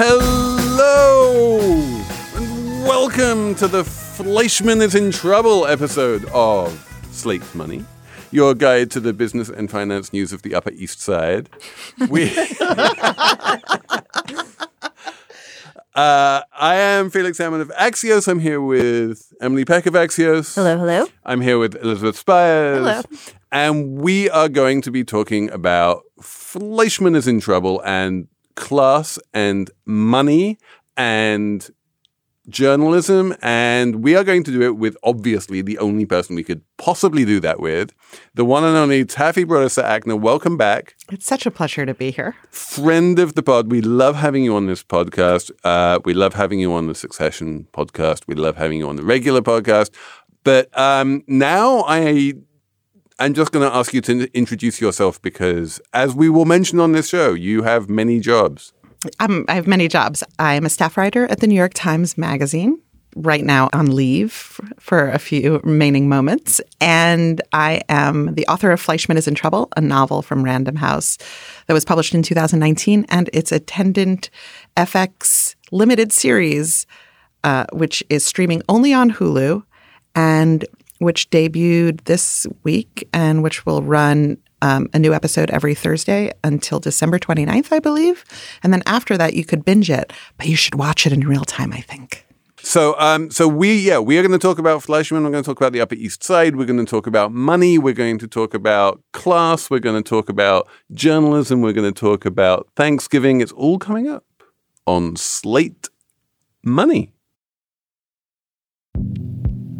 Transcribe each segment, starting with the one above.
Hello and welcome to the Fleischman is in Trouble episode of Slate Money, your guide to the business and finance news of the Upper East Side. We. Uh, I am Felix Salmon of Axios. I'm here with Emily Peck of Axios. Hello, hello. I'm here with Elizabeth Spiers. Hello. And we are going to be talking about Fleischman is in trouble and class and money and journalism. And we are going to do it with obviously the only person we could possibly do that with, the one and only Taffy Brodesser Akner. Welcome back. It's such a pleasure to be here. Friend of the pod. We love having you on this podcast. Uh, we love having you on the Succession podcast. We love having you on the regular podcast. But um, now I I'm just going to ask you to introduce yourself because, as we will mention on this show, you have many jobs. I have many jobs. I'm a staff writer at the New York Times Magazine, right now on leave for a few remaining moments. And I am the author of Fleischman is in Trouble, a novel from Random House that was published in 2019. And its attendant FX limited series, uh, which is streaming only on Hulu and which debuted this week and which will run um, a new episode every Thursday until December 29th, I believe. And then after that, you could binge it, but you should watch it in real time, I think. So, um, so we, yeah, we are going to talk about Fleischman. We're going to talk about the Upper East Side. We're going to talk about money. We're going to talk about class. We're going to talk about journalism. We're going to talk about Thanksgiving. It's all coming up on Slate Money.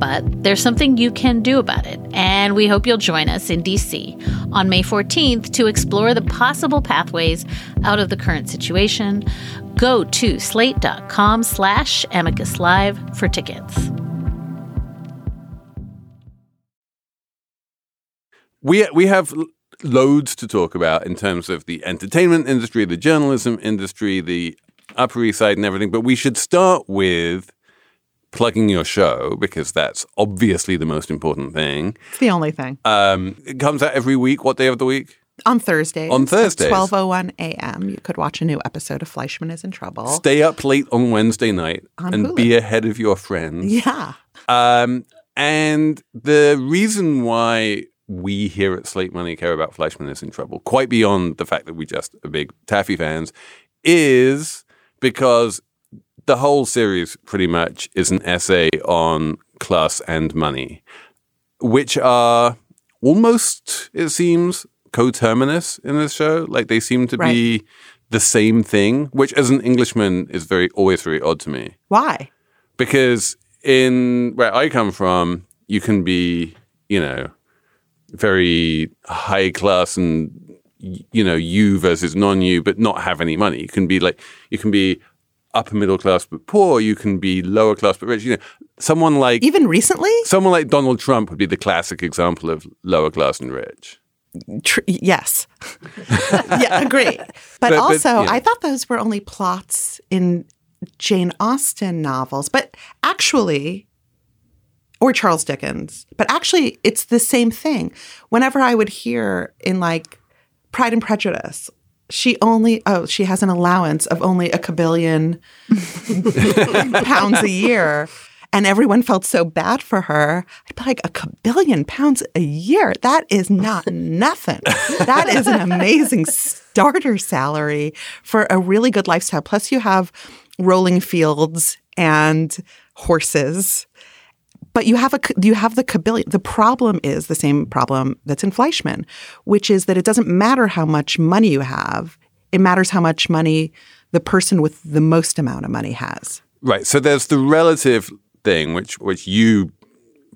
But there's something you can do about it, and we hope you'll join us in DC on May 14th to explore the possible pathways out of the current situation. Go to slate.com slash amicus live for tickets. We, we have loads to talk about in terms of the entertainment industry, the journalism industry, the Upper East Side, and everything. But we should start with plugging your show because that's obviously the most important thing. It's the only thing. Um, it comes out every week. What day of the week? On Thursdays. On Thursdays. 12.01 a.m. You could watch a new episode of Fleischman is in Trouble. Stay up late on Wednesday night On and Hulu. be ahead of your friends. Yeah. Um, and the reason why we here at Slate Money care about Fleischman is in trouble, quite beyond the fact that we just are big Taffy fans, is because the whole series pretty much is an essay on class and money, which are almost, it seems, coterminous in this show. Like they seem to be the same thing, which as an Englishman is very always very odd to me Why? because in where I come from, you can be, you know, very high class and you know you versus non you, but not have any money. You can be like you can be upper middle class but poor. You can be lower class but rich. You know, someone like Even recently? someone like Donald Trump would be the classic example of lower class and rich. Tr- yes. yeah, agree. But, but, also, yeah. I thought those were only plots in Jane Austen novels, but actually, or Charles Dickens, but actually, it's the same thing. Whenever I would hear in like Pride and Prejudice, she only, oh, she has an allowance of only a kabillion pounds a year. And everyone felt so bad for her. I'd be like, a kabillion pounds a year? That is not nothing. That is an amazing starter salary for a really good lifestyle. Plus, you have rolling fields and horses. But you have a you have the ability. The problem is the same problem that's in Fleischman, which is that it doesn't matter how much money you have; it matters how much money the person with the most amount of money has. Right. So there's the relative thing, which which you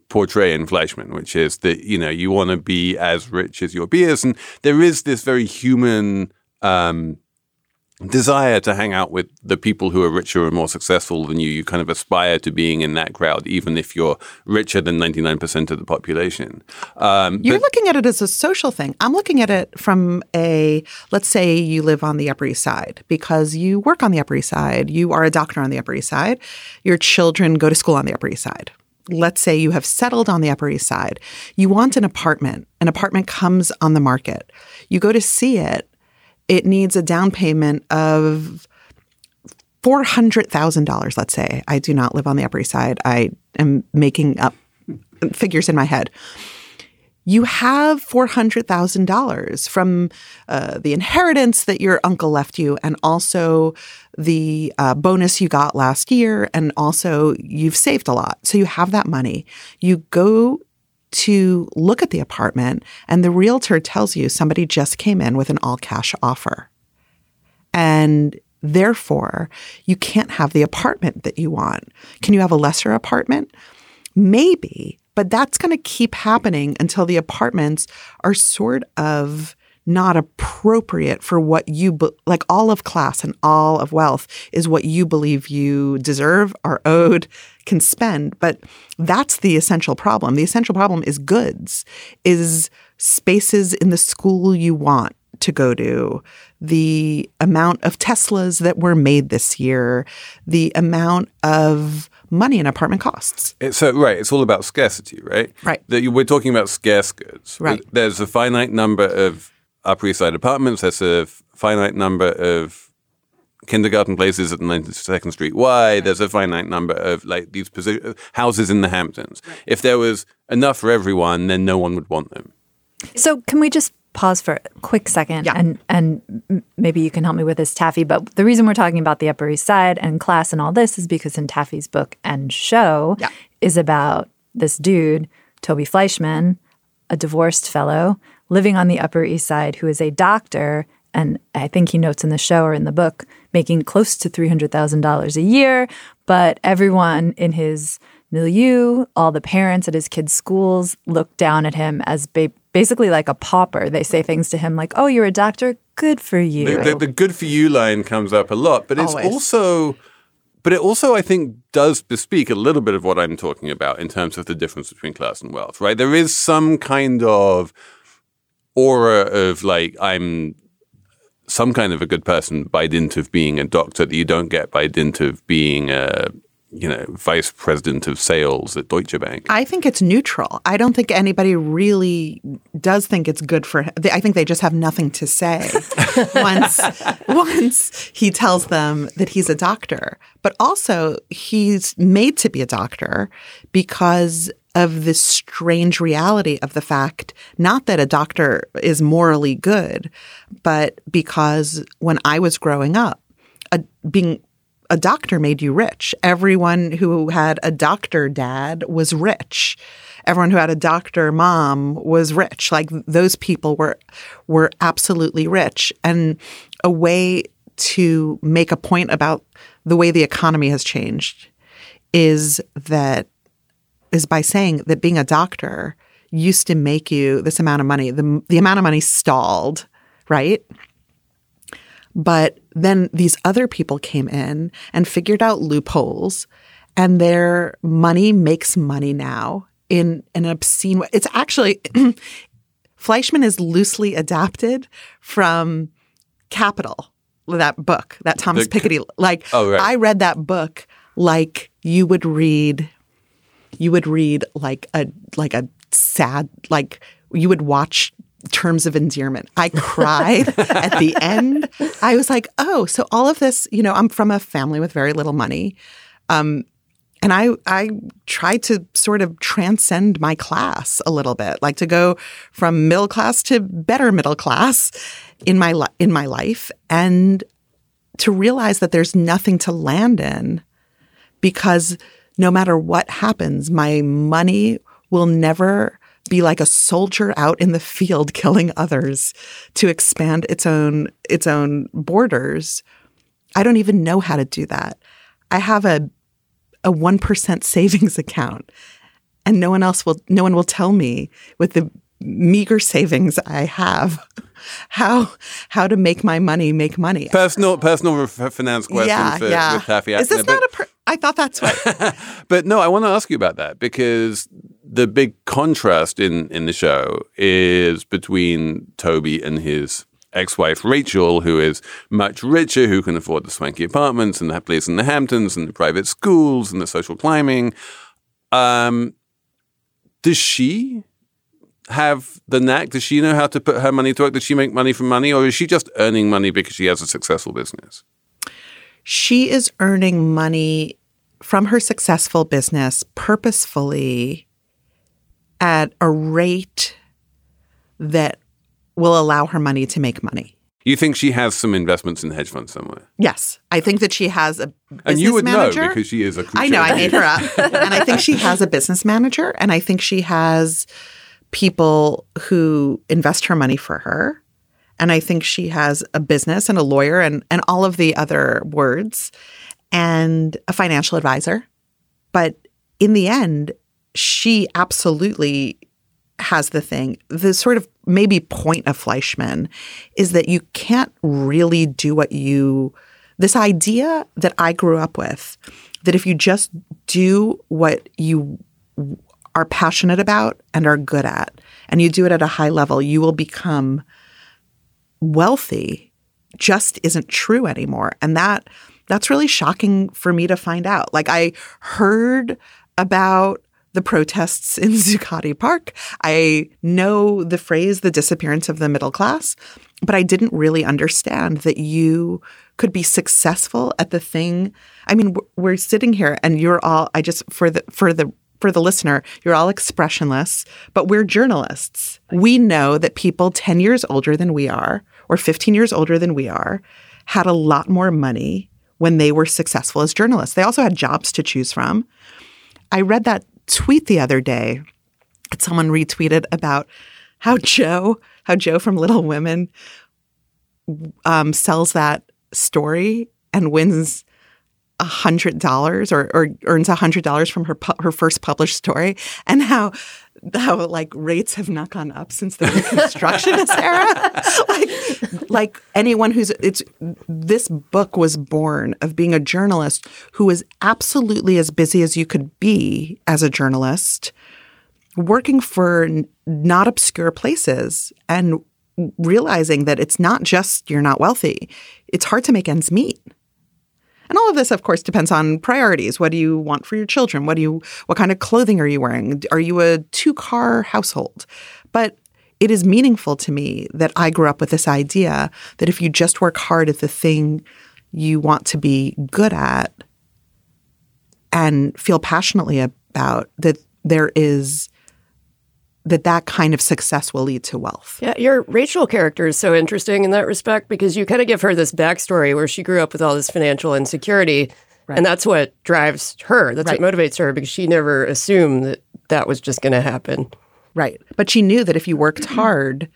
portray in Fleischman, which is that you know you want to be as rich as your peers, and there is this very human. Um, desire to hang out with the people who are richer and more successful than you. You kind of aspire to being in that crowd, even if you're richer than 99% of the population. Um, you're but- looking at it as a social thing. I'm looking at it from a, let's say you live on the Upper East Side because you work on the Upper East Side, you are a doctor on the Upper East Side, your children go to school on the Upper East Side let's say you have settled on the Upper East Side. You want an apartment. An apartment comes on the market. You go to see it it needs a down payment of $400,000, let's say. I do not live on the Upper East Side. I am making up figures in my head. You have $400,000 from uh, the inheritance that your uncle left you, and also the uh, bonus you got last year, and also you've saved a lot. So you have that money. You go to look at the apartment, and the realtor tells you somebody just came in with an all cash offer. And therefore, you can't have the apartment that you want. Can you have a lesser apartment? Maybe, but that's going to keep happening until the apartments are sort of not appropriate for what you be- like all of class and all of wealth is what you believe you deserve are owed can spend but that's the essential problem the essential problem is goods is spaces in the school you want to go to, the amount of Teslas that were made this year, the amount of money an apartment costs. So, right, it's all about scarcity, right? Right. That we're talking about scarce goods. Right. There's a finite number of Upper East Side apartments. There's a finite number of kindergarten places at 92nd Street Y. There's a finite number of like these posi- houses in the Hamptons. If there was enough for everyone, then no one would want them. So can we just pause for a quick second yeah. and and maybe you can help me with this Taffy but the reason we're talking about the upper east side and class and all this is because in Taffy's book and show yeah. is about this dude Toby Fleischman a divorced fellow living on the Upper East Side who is a doctor, and I think he notes in the show or in the book, making close to $300,000 a year. But everyone in his milieu, all the parents at his kids' schools look down at him as ba- basically like a pauper. They say things to him like, oh, you're a doctor? Good for you. The, the, the good for you line comes up a lot, but it's Always. also. But it also, I think, does bespeak a little bit of what I'm talking about in terms of the difference between class and wealth, right? There is some kind of aura of like I'm some kind of a good person by dint of being a doctor that you don't get by dint of being a you know vice president of sales at Deutsche Bank. I think it's neutral. I don't think anybody really does think it's good for him. I think they just have nothing to say once once he tells them that he's a doctor. But also he's made to be a doctor because of this strange reality of the fact not that a doctor is morally good, but because when I was growing up, a, being a doctor made you rich. Everyone who had a doctor dad was rich. Everyone who had a doctor mom was rich. Like those people were were absolutely rich. And a way to make a point about the way the economy has changed is that is by saying that being a doctor used to make you this amount of money. The, the amount of money stalled, right? But then these other people came in and figured out loopholes, and their money makes money now in an obscene way. It's actually, Fleischman is loosely adapted from Capital, that book, that Thomas the, Piketty. Like, oh, right. I read that book like you would read you would read like a like a sad like you would watch terms of endearment. I cried at the end. I was like, oh, so all of this, you know, I'm from a family with very little money. Um, and I I tried to sort of transcend my class a little bit, like to go from middle class to better middle class in my li- in my life and to realize that there's nothing to land in because no matter what happens, my money will never be like a soldier out in the field killing others to expand its own its own borders. I don't even know how to do that. I have a a 1% savings account and no one else will no one will tell me with the meager savings I have how how to make my money make money. Personal personal finance question yeah, for, yeah. with Taffy. Is this But- not a? Per- I thought that's what. but no, I want to ask you about that because the big contrast in in the show is between Toby and his ex-wife Rachel, who is much richer, who can afford the swanky apartments and the place in the Hamptons and the private schools and the social climbing. Um, does she have the knack? Does she know how to put her money to work? Does she make money from money, or is she just earning money because she has a successful business? she is earning money from her successful business purposefully at a rate that will allow her money to make money. You think she has some investments in hedge funds somewhere? Yes, I think that she has a business And you would manager. know because she is a I know, I made her up. and I think she has a business manager and I think she has people who invest her money for her. And I think she has a business and a lawyer and, and all of the other words and a financial advisor. But in the end, she absolutely has the thing. The sort of maybe point of Fleischman is that you can't really do what you, this idea that I grew up with, that if you just do what you are passionate about and are good at, and you do it at a high level, you will become wealthy just isn't true anymore. And that that's really shocking for me to find out. Like I heard about the protests in Zuccotti Park. I know the phrase the disappearance of the middle class, but I didn't really understand that you could be successful at the thing. I mean, we're- we're sitting here and you're all I just for the for the for the listener, you're all expressionless, but we're journalists. We know that people 10 years older than we are or 15 years older than we are had a lot more money when they were successful as journalists. They also had jobs to choose from. I read that tweet the other day that someone retweeted about how Joe, how Joe from Little Women um, sells that story and wins a hundred dollars or, or earns a hundred dollars from her pu- her first published story, and how how like rates have not gone up since the Reconstructionist era. like like anyone who's it's this book was born of being a journalist who was absolutely as busy as you could be as a journalist, working for n- not obscure places and realizing that it's not just you're not wealthy; it's hard to make ends meet. And all of this, of course, depends on priorities. What do you want for your children? What do you what kind of clothing are you wearing? Are you a two-car household? But it is meaningful to me that I grew up with this idea that if you just work hard at the thing you want to be good at and feel passionately about that there is that that kind of success will lead to wealth. Yeah, your Rachel character is so interesting in that respect because you kind of give her this backstory where she grew up with all this financial insecurity. And that's what drives her. That's Right. what motivates her because she never assumed that that was just going to happen. Right. But she knew that if you worked hard,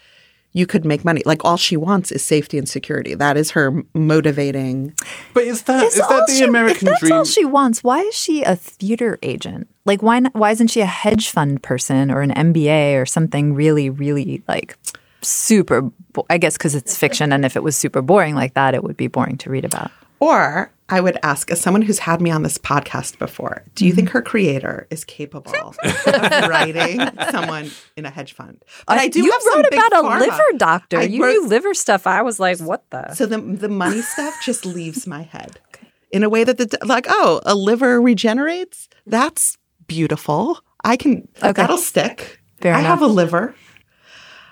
you could make money. Like all she wants is safety and security. That is her motivating. But is that is, all that the she- if American that's dream? That's all she wants, why is she a theater agent? Like, why not, why isn't she a hedge fund person or an MBA or something really, really like super? Bo- I guess because it's fiction, and if it was super boring like that, it would be boring to read about. Or I would ask, as someone who's had me on this podcast before, do you think her creator is capable of writing someone in a hedge fund? But I do you have some wrote about a pharma. liver doctor. I you wrote- knew liver stuff. I was like, what the? So the the money stuff just leaves my head in a way that the like oh a liver regenerates. That's beautiful. I can Okay. that'll stick. Fair I have a liver.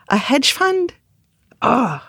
A hedge fund. Ah,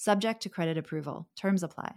Subject to credit approval. Terms apply.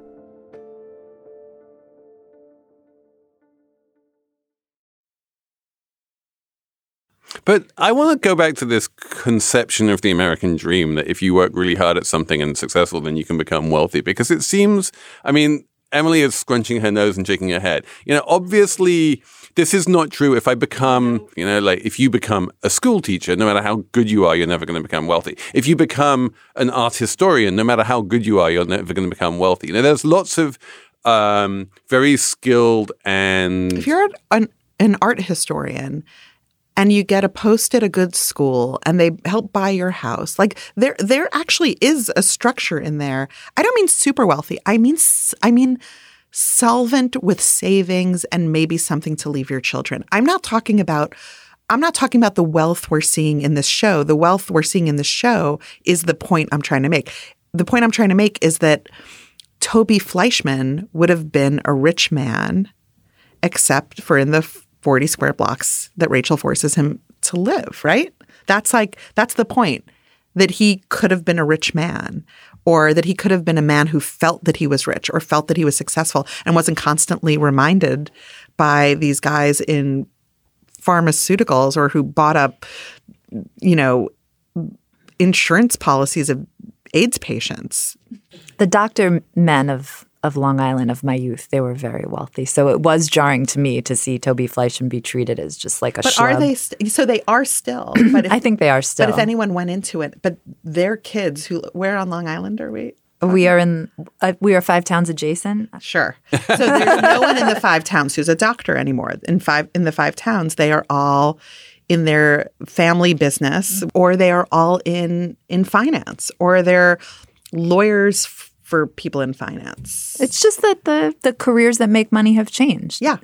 But I want to go back to this conception of the American dream that if you work really hard at something and successful, then you can become wealthy. Because it seems, I mean, Emily is scrunching her nose and shaking her head. You know, obviously, this is not true. If I become, you know, like if you become a school teacher, no matter how good you are, you're never going to become wealthy. If you become an art historian, no matter how good you are, you're never going to become wealthy. You know, there's lots of um, very skilled and If you're an, an art historian and you get a post at a good school and they help buy your house, like there there actually is a structure in there. I don't mean super wealthy. I mean I mean solvent with savings and maybe something to leave your children. I'm not talking about I'm not talking about the wealth we're seeing in this show. The wealth we're seeing in this show is the point I'm trying to make. The point I'm trying to make is that Toby Fleischman would have been a rich man, except for in the 40 square blocks that Rachel forces him to live, right? That's like, that's the point that he could have been a rich man or that he could have been a man who felt that he was rich or felt that he was successful and wasn't constantly reminded by these guys in pharmaceuticals or who bought up, you know, insurance policies of AIDS patients. The doctor men of of Long Island of my youth, they were very wealthy. So it was jarring to me to see Toby Fleischman be treated as just like a But are they? St- so they are still. But if, I think they are still. But if anyone went into it, but their kids who where on Long Island are we? we are in uh, we are five towns adjacent. Sure. So there's no one in the five towns who's a doctor anymore. In five in the five towns, they are all in their family business, or they are all in in finance, or they're lawyers for people in finance. It's just that the the careers that make money have changed. yeah.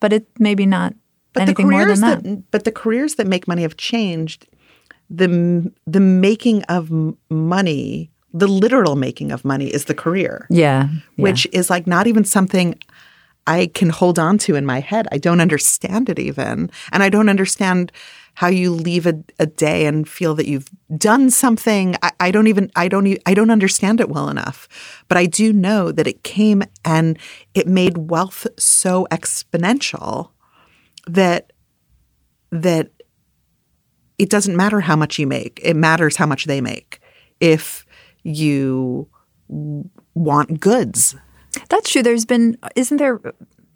But it maybe not But anything more than that. but the careers that make money have changed. The the making of money, the literal making of money, is the career. Yeah. yeah. which is like not even something I can hold on to in my head. I don't understand it even. And I don't understand how you leave a, a day and feel that you've done something. I, I don't even I don't I don't understand it well enough. But I do know that it came and it made wealth so exponential that that it doesn't matter how much you make. It matters how much they make. If you want goods That's true. There's been, isn't there,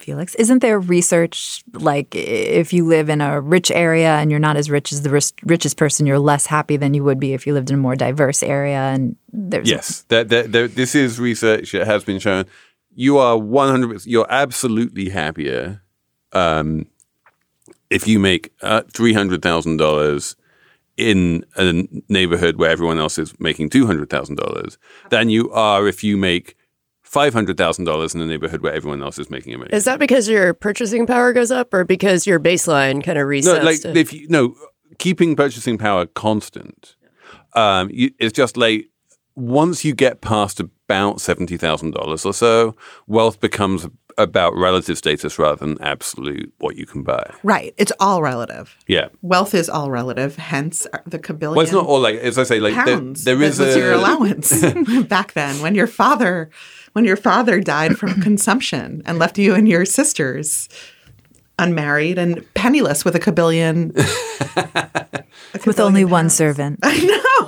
Felix, isn't there research like if you live in a rich area and you're not as rich as the richest person, you're less happy than you would be if you lived in a more diverse area? And there's Yes, that, that, that- this is research that has been shown. You are one hundred. You're absolutely happier um, if you make uh, three hundred thousand dollars in a neighborhood where everyone else is making two hundred thousand dollars than you are if you make five hundred thousand dollars in a neighborhood where everyone else is making a million. Is that because your purchasing power goes up or because your baseline kind of resets? No, like if you no keeping purchasing power constant. Um, you, it's just like once you get past about seventy thousand dollars or so, wealth becomes about relative status rather than absolute what you can buy. Right. It's all relative. Yeah. Wealth is all relative. Hence the cabillion. Well, it's not all like as I say, like there, there is a your allowance back then when your father when your father died from consumption and left you and your sisters unmarried and penniless with a cabillion. With only one servant. I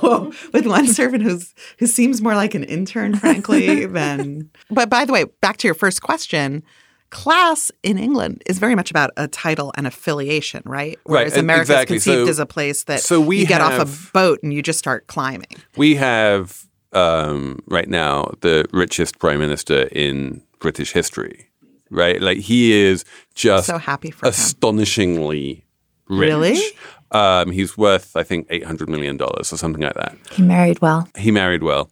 know, with one servant who's who seems more like an intern, frankly, than. But by the way, back to your first question. Class in England is very much about a title and affiliation, right? Whereas and- America exactly. is conceived So- as a place that so we you get off a boat and you just start climbing. We have um, right now the richest prime minister in British history, right? Like he is just So happy for him. Rich. Really? Um, he's worth, I think, eight hundred million dollars or something like that. He married well. He married well.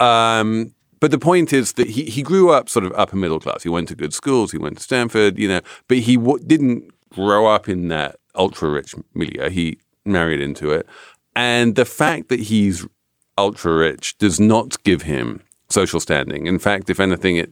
Um, but the point is that he, he grew up sort of upper middle class. He went to good schools. He went to Stanford, you know, but he w- didn't grow up in that ultra rich milieu. He married into it. And the fact that he's ultra rich does not give him social standing. In fact, if anything, it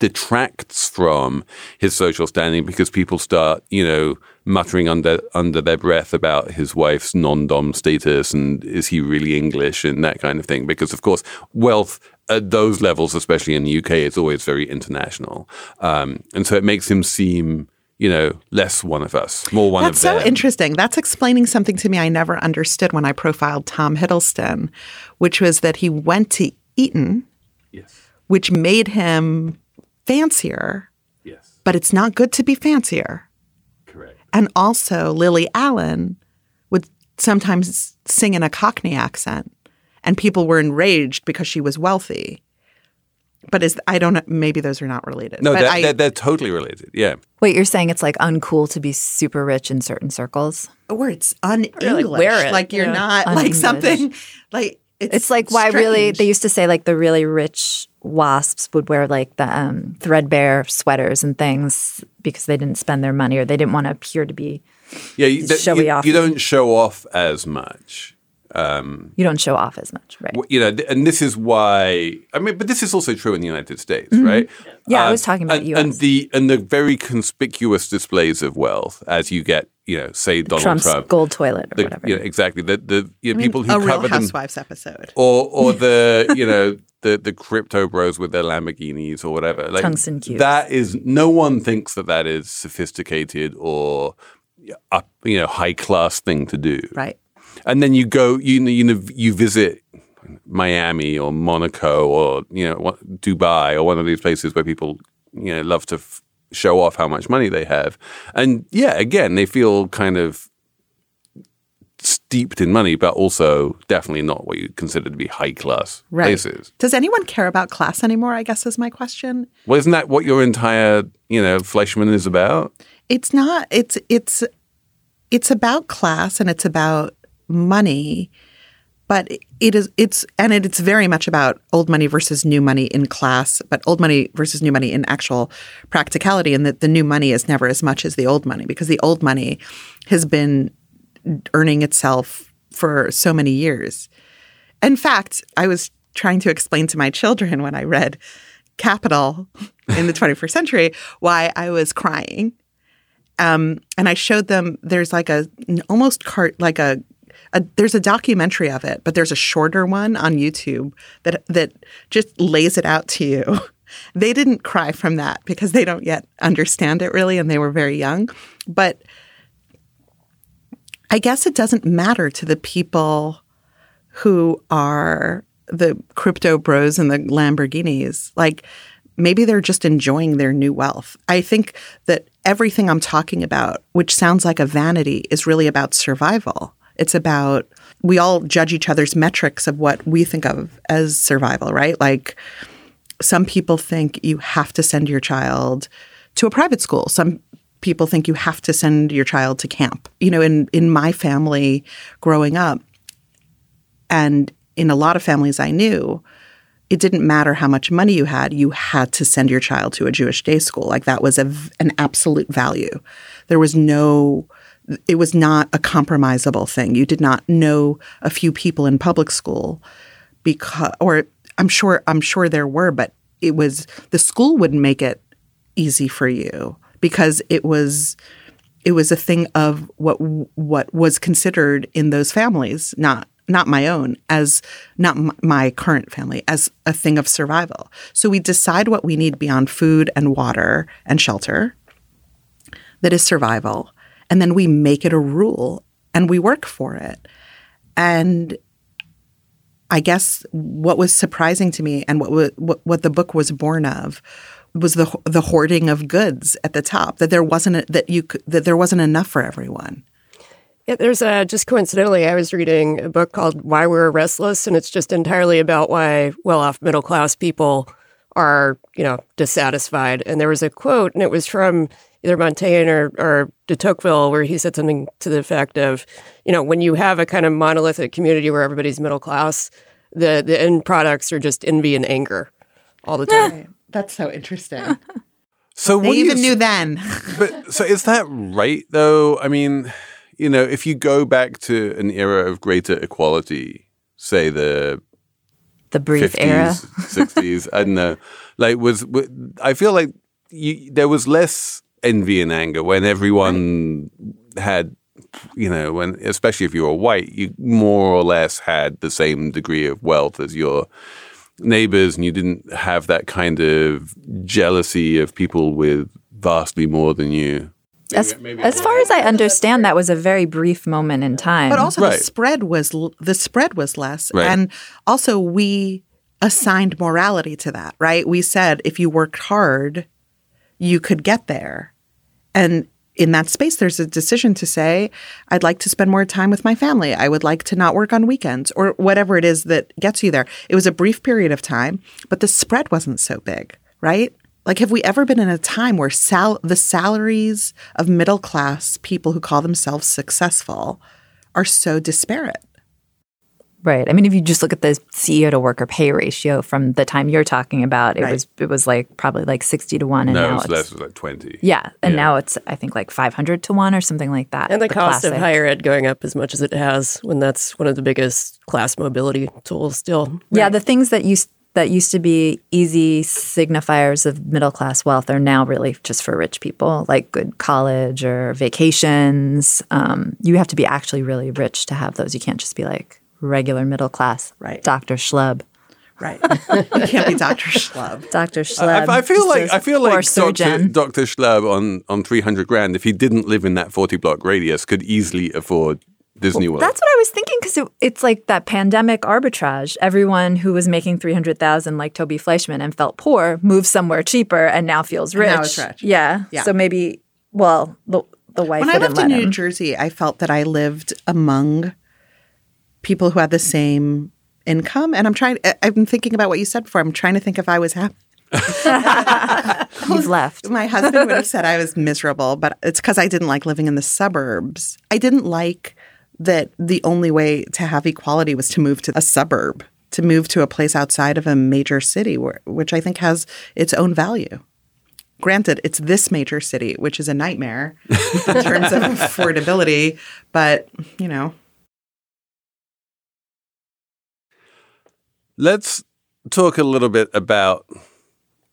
detracts from his social standing because people start, you know, muttering under under their breath about his wife's non-dom status and is he really English and that kind of thing. Because of course, wealth at those levels, especially in the UK, is always very international, um, and so it makes him seem. You know, less one of us, more one That's of so interesting. That's explaining something to me I never understood when I profiled Tom Hiddleston, which was that he went to Eton, Yes, which made him fancier, yes, but it's not good to be fancier. correct. And also, Lily Allen would sometimes sing in a Cockney accent, and people were enraged because she was wealthy. But is I don't know. Maybe those are not related. No, but they're, I, they're, they're totally related. Yeah. Wait, you're saying it's like uncool to be super rich in certain circles? or it's un-English. like, wear it, Like you're yeah. not like Un-English. something like it's, It's like why really they used to say like the really rich wasps would wear like the um, threadbare sweaters and things because they didn't spend their money or they didn't want to appear to be. Yeah, you, that- showy you, off. you don't show off as much. You don't show off as much, right? You know, and this is why. I mean, but this is also true in the United States, right? Mm-hmm. Yeah, I was talking about and, US. and the and the very conspicuous displays of wealth as you get, you know, say Donald Trump's Trump, gold toilet or the, whatever. you know, exactly the the you know, people who a Real cover them, Housewives episode. or or the you know the the crypto bros with their Lamborghinis or whatever. Like Tungsten cubes. that is no one thinks that that is sophisticated or up, you know high class thing to do. Right. And then you go, you you know, you visit Miami or Monaco or you know Dubai or one of these places where people you know love to f- show off how much money they have, and yeah, again, they feel kind of steeped in money, but also definitely not what you consider to be high class Right. places. Does anyone care about class anymore? I guess is my question. Well, isn't that what your entire you know Fleischman is about? It's not. It's it's it's about class and it's about money, but it is it's and it, it's very much about old money versus new money in class, but old money versus new money in actual practicality, and that the new money is never as much as the old money because the old money has been earning itself for so many years. In fact, I was trying to explain to my children when I read Capital in the 21st century why I was crying. Um, and I showed them there's like a almost cart like a, a there's a documentary of it, but there's a shorter one on YouTube that that just lays it out to you. They didn't cry from that because they don't yet understand it really, and they were very young. But I guess it doesn't matter to the people who are the crypto bros and the Lamborghinis. Like maybe they're just enjoying their new wealth. I think that everything I'm talking about, which sounds like a vanity, is really about survival. It's about we all judge each other's metrics of what we think of as survival, right? Like some people think you have to send your child to a private school. Some people think you have to send your child to camp. You know, in in my family growing up and in a lot of families I knew, it didn't matter how much money you had, you had to send your child to a Jewish day school. Like that was a, an absolute value. There was no it was not a compromisable thing. You did not know a few people in public school because or I'm sure I'm sure there were, but it was the school wouldn't make it easy for you because it was it was a thing of what what was considered in those families, not not my own, as not m- my current family, as a thing of survival. So we decide what we need beyond food and water and shelter. that is survival. And then we make it a rule and we work for it. And I guess what was surprising to me and what, what, what the book was born of was the the hoarding of goods at the top that there wasn't a, that you that there wasn't enough for everyone. Yeah, there's a just coincidentally, I was reading a book called Why We're Restless, and it's just entirely about why well-off middle-class people are, you know, dissatisfied. And there was a quote, and it was from either Montaigne or, or de Tocqueville, where he said something to the effect of, you know, when you have a kind of monolithic community where everybody's middle class, the the end products are just envy and anger all the time. That's so interesting. So they what do you even knew then. but so is that right though? I mean, you know, if you go back to an era of greater equality, say the The brief 50s, era. 60s, I don't know. Like was I feel like you, there was less envy and anger when everyone had you know, when especially if you were white, you more or less had the same degree of wealth as your neighbors and you didn't have that kind of jealousy of people with vastly more than you. As, as far as I understand, that was a very brief moment in time. But also Right. the spread was the spread was less, Right. and also we assigned morality to that. Right? We said if you worked hard, you could get there, and in that space, there's a decision to say, I'd like to spend more time with my family. I would like to not work on weekends or whatever it is that gets you there. It was a brief period of time, but the spread wasn't so big, right? Like, have we ever been in a time where sal- the salaries of middle class people who call themselves successful are so disparate? Right. I mean, if you just look at the CEO to worker pay ratio from the time you're talking about, it Right. was it was like probably like sixty to one, and no, now it's less, it was like 20. yeah, and now it's I think like five hundred to one or something like that. And the, cost of higher ed going up as much as it has when that's one of the biggest class mobility tools still. Yeah, the things that used that used to be easy signifiers of middle class wealth are now really just for rich people, like good college or vacations. Um, you have to be actually really rich to have those. You can't just be like regular middle class, Right. Dr. Schlub. Right. you can't be Dr. Schlub. Dr. I, Schlub. I feel just like I feel like Dr. surgeon. Dr. Schlub on on 300 grand if he didn't live in that 40 block radius could easily afford Disney World. That's what I was thinking because it, it's like that pandemic arbitrage. Everyone who was making three hundred thousand, like Toby Fleischman, and felt poor, moved somewhere cheaper and now feels And rich. now rich. Yeah. Yeah. So maybe, well, the the wife when I wouldn't lived in let New. Jersey, I felt that I lived among people who had the same income. And I'm trying, I've been thinking about what you said before. I'm trying to think if I was happy. You've left. My husband would have said I was miserable, but it's because I didn't like living in the suburbs. I didn't like that the only way to have equality was to move to a suburb, to move to a place outside of a major city, where, which I think has its own value. Granted, it's this major city, which is a nightmare in terms of affordability, but you know, Let's talk a little bit about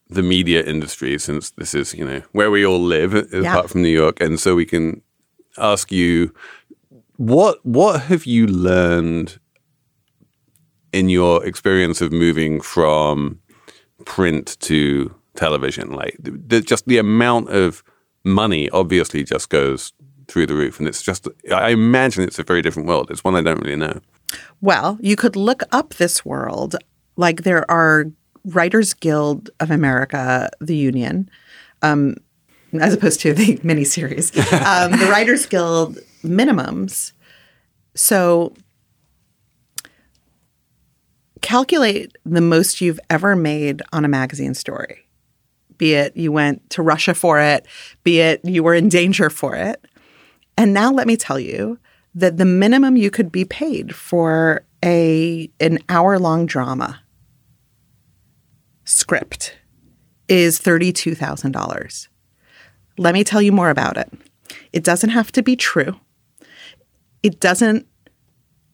the media industry since this is, you know, where we all live apart from New York and so we can ask you what what have you learned in your experience of moving from print to television? Like the, the, just the amount of money obviously just goes through the roof and it's just i imagine it's a very different world. It's one i don't really know Well, you could look up this world. Like there are Writers Guild of America, the union, um, as opposed to the miniseries, um, the Writers Guild minimums. So calculate the most you've ever made on a magazine story. Be it you went to Russia for it, be it you were in danger for it. And now let me tell you that the minimum you could be paid for a an hour long drama script is $32,000. Let me tell you more about it. It doesn't have to be true. It doesn't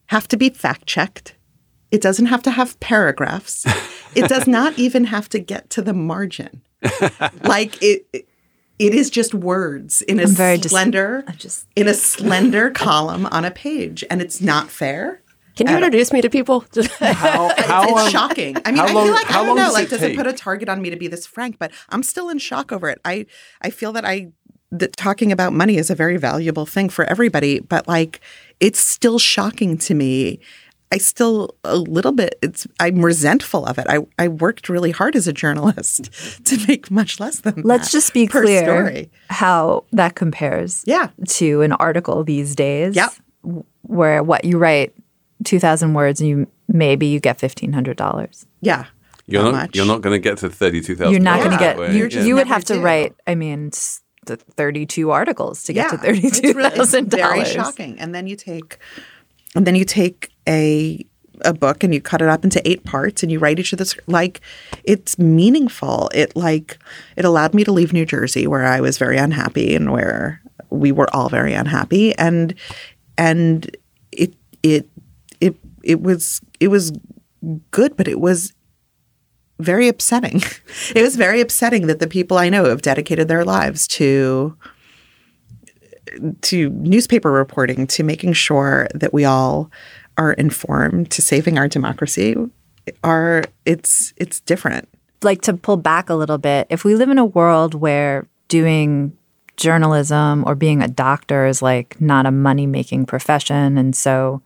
have to be fact checked. It doesn't have to have paragraphs. it does not even have to get to the margin. like it it is just words in a I'm very dis- slender I'm just- in a slender column on a page and it's not fair. Can you introduce me to people? how, how, it's um, shocking. I mean, how I long- feel like how I don't know. does Like, it does take? it put a target on me to be this frank? But I'm still in shock over it. I I feel that I that talking about money is a very valuable thing for everybody, but like it's still shocking to me. I still a little bit it's I'm resentful of it. I, I worked really hard as a journalist to make much less than Let's that just be per clear story. how that compares Yeah. to an article these days. Yep. Where what you write 2,000 words and you maybe you get $1,500. Yeah. You're Not not. much. You're not going to get to thirty-two thousand. You're not going to get, you, You're just you would have to do. write, I mean, the 32 articles to get to it's really- it's $32,000. very shocking. And then you take, and then you take a a book and you cut it up into eight parts and you write each of this like it's meaningful. It like it allowed me to leave New Jersey where I was very unhappy and where we were all very unhappy and and it it it it was it was good but it was very upsetting. It was very upsetting that the people I know have dedicated their lives to to newspaper reporting, to making sure that we all are informed, to saving our democracy, are it's it's different. like to pull back a little bit, if we live in a world where doing journalism or being a doctor is like not a money making profession, and so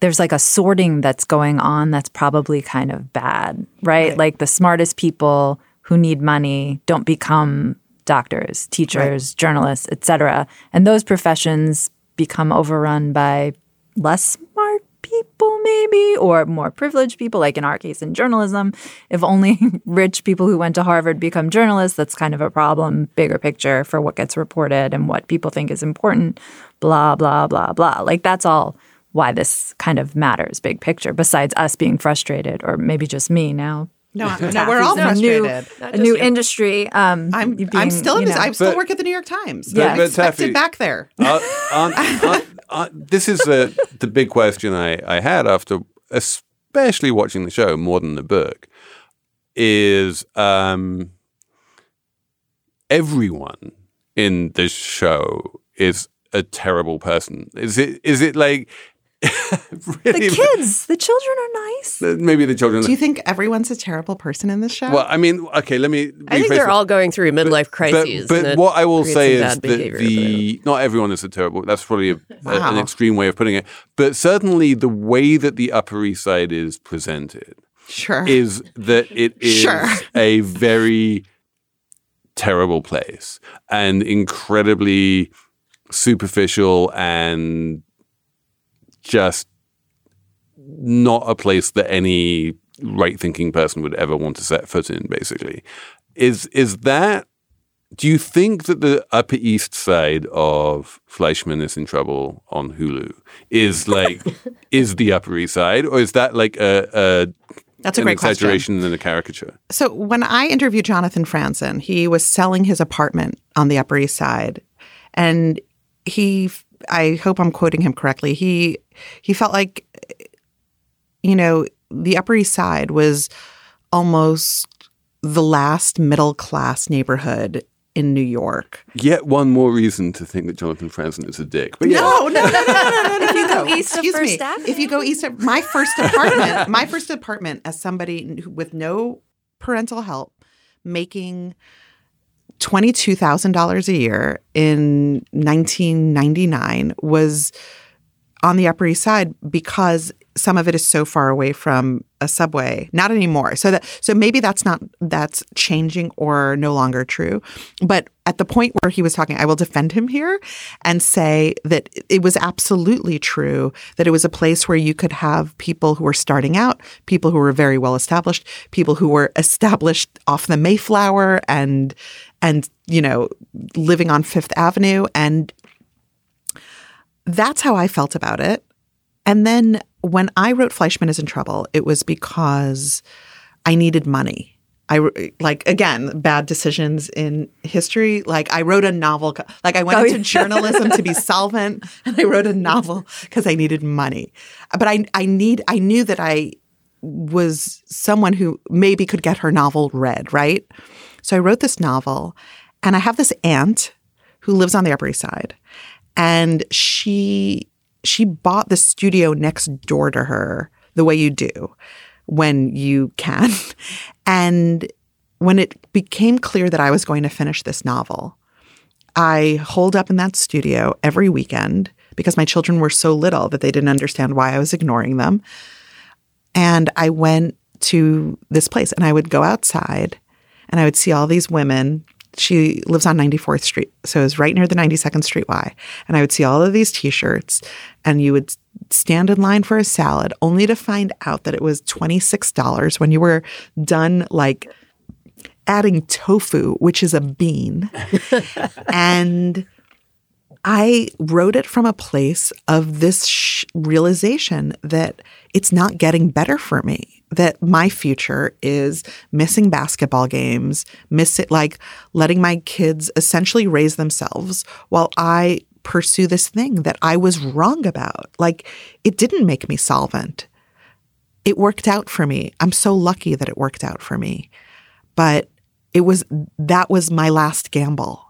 there's like a sorting that's going on that's probably kind of bad, right? Like the smartest people who need money don't become doctors, teachers, journalists, etc. And those professions become overrun by less smart people maybe or more privileged people like in our case in journalism. If only rich people who went to harvard become journalists that's kind of a problem bigger picture for what gets reported and what people think is important blah blah blah blah. Like that's all why this kind of matters big picture besides us being frustrated or maybe just me now No, no, we're all a new, frustrated. a new industry um I'm you I'm still in this. know- I still But- work at the New York Times. Yeah. I'm But expected Taffy- back there. Uh, aren't- aren't- aren't- this is the the big question I, I had after, especially watching the show more than the book, is um, everyone in this show is a terrible person. Is it? Is it like really? the kids the children are nice Maybe the children. Do you think everyone's a terrible person in this show? well, I mean, okay. Let me. I think they're it. all going through midlife crises. But, but what I will say is that behavior, the not everyone is a terrible. That's probably a, a- an extreme way of putting it. But certainly the way that the Upper East Side is presented sure. is that it is Sure. a very terrible place and incredibly superficial and just not a place that any right thinking person would ever want to set foot in basically. Is is that do you think that the upper east side of Fleishman is in trouble on Hulu? Is like is the upper east side or is that like a, a That's a an great question. exaggeration and a caricature? So when I interviewed Jonathan Franzen, he was selling his apartment on the Upper East Side, and he, I hope I'm quoting him correctly. He he felt like, you know, the Upper East Side was almost the last middle class neighborhood in New York. yet one more reason to think that Jonathan Franzen is a dick but yeah No, no, no, no, no, no, no. If you go east of excuse First me, Avenue? if you go east of my first apartment, my first apartment as somebody with no parental help, making twenty two thousand dollars a year in nineteen ninety nine was on the Upper East Side because some of it is so far away from a subway. Not anymore. So that so maybe that's not that's changing or no longer true. But at the point where he was talking, I will defend him here and say that it was absolutely true that it was a place where you could have people who were starting out, people who were very well established, people who were established off the Mayflower and and you know living on Fifth Avenue and that's how I felt about it. And then when I wrote Fleishman is in trouble, it was because I needed money. I like again bad decisions in history. Like I wrote a novel. Like I went Oh, into yeah. journalism to be solvent, and I wrote a novel because I needed money. But I I need I knew that I was someone who maybe could get her novel read, right? So I wrote this novel, and I have this aunt who lives on the Upper East Side, and she she bought the studio next door to her the way you do when you can. And when it became clear that I was going to finish this novel, I holed up in that studio every weekend because my children were so little that they didn't understand why I was ignoring them. And I went to this place and I would go outside and I would see all these women. She lives on 94th Street. So it was right near the 92nd Street Y. And I would see all of these t shirts and you would stand in line for a salad only to find out that it was $26 when you were done like adding tofu, which is a bean. and I wrote it from a place of this sh- realization that it's not getting better for me, that my future is missing basketball games, miss it like letting my kids essentially raise themselves while I pursue this thing that I was wrong about. Like it didn't make me solvent. It worked out for me. I'm so lucky that it worked out for me. But it was that was my last gamble.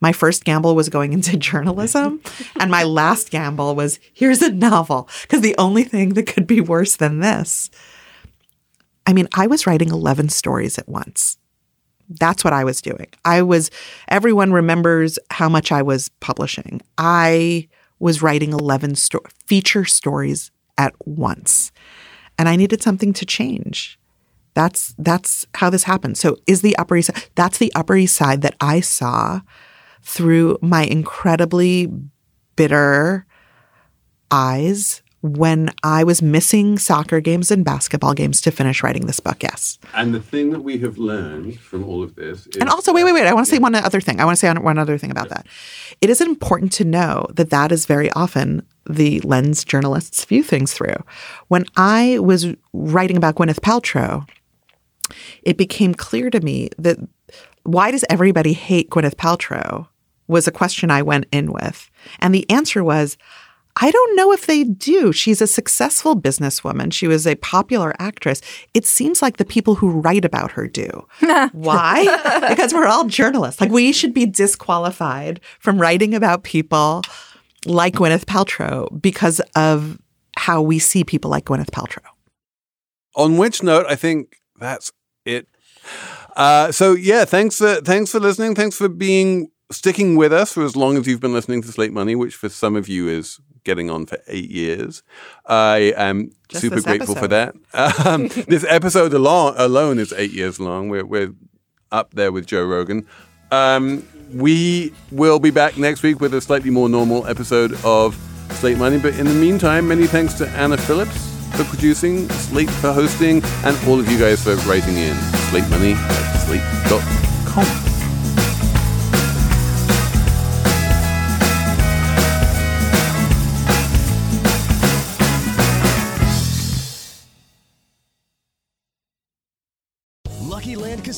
My first gamble was going into journalism, and my last gamble was here's a novel because the only thing that could be worse than this. I mean, I was writing 11 stories at once. That's what I was doing. I was everyone remembers how much I was publishing. I was writing 11 sto- feature stories at once. And I needed something to change. That's that's how this happened. So is the Upper East Side that's the Upper East Side that I saw through my incredibly bitter eyes when I was missing soccer games and basketball games to finish writing this book. Yes. And the thing that we have learned from all of this is And also, wait, wait, wait. I want to say one other thing. I want to say one other thing about that. It is important to know that that is very often the lens journalists view things through. When I was writing about Gwyneth Paltrow, it became clear to me that why does everybody hate Gwyneth Paltrow was a question I went in with. And the answer was, I don't know if they do. She's a successful businesswoman. She was a popular actress. It seems like the people who write about her do. Why? because we're all journalists. Like we should be disqualified from writing about people like Gwyneth Paltrow because of how we see people like Gwyneth Paltrow. On which note, I think that's it. Uh, so yeah, thanks for thanks for listening. Thanks for being sticking with us for as long as you've been listening to Slate Money, which for some of you is getting on for eight years. I am Just super grateful for that. Um, this episode alone, alone is eight years long. We're, we're up there with Joe Rogan. Um, we will be back next week with a slightly more normal episode of Slate Money. But in the meantime, many thanks to Anna Phillips for producing, Slate for hosting, and all of you guys for writing in. Slate Money at slate.com.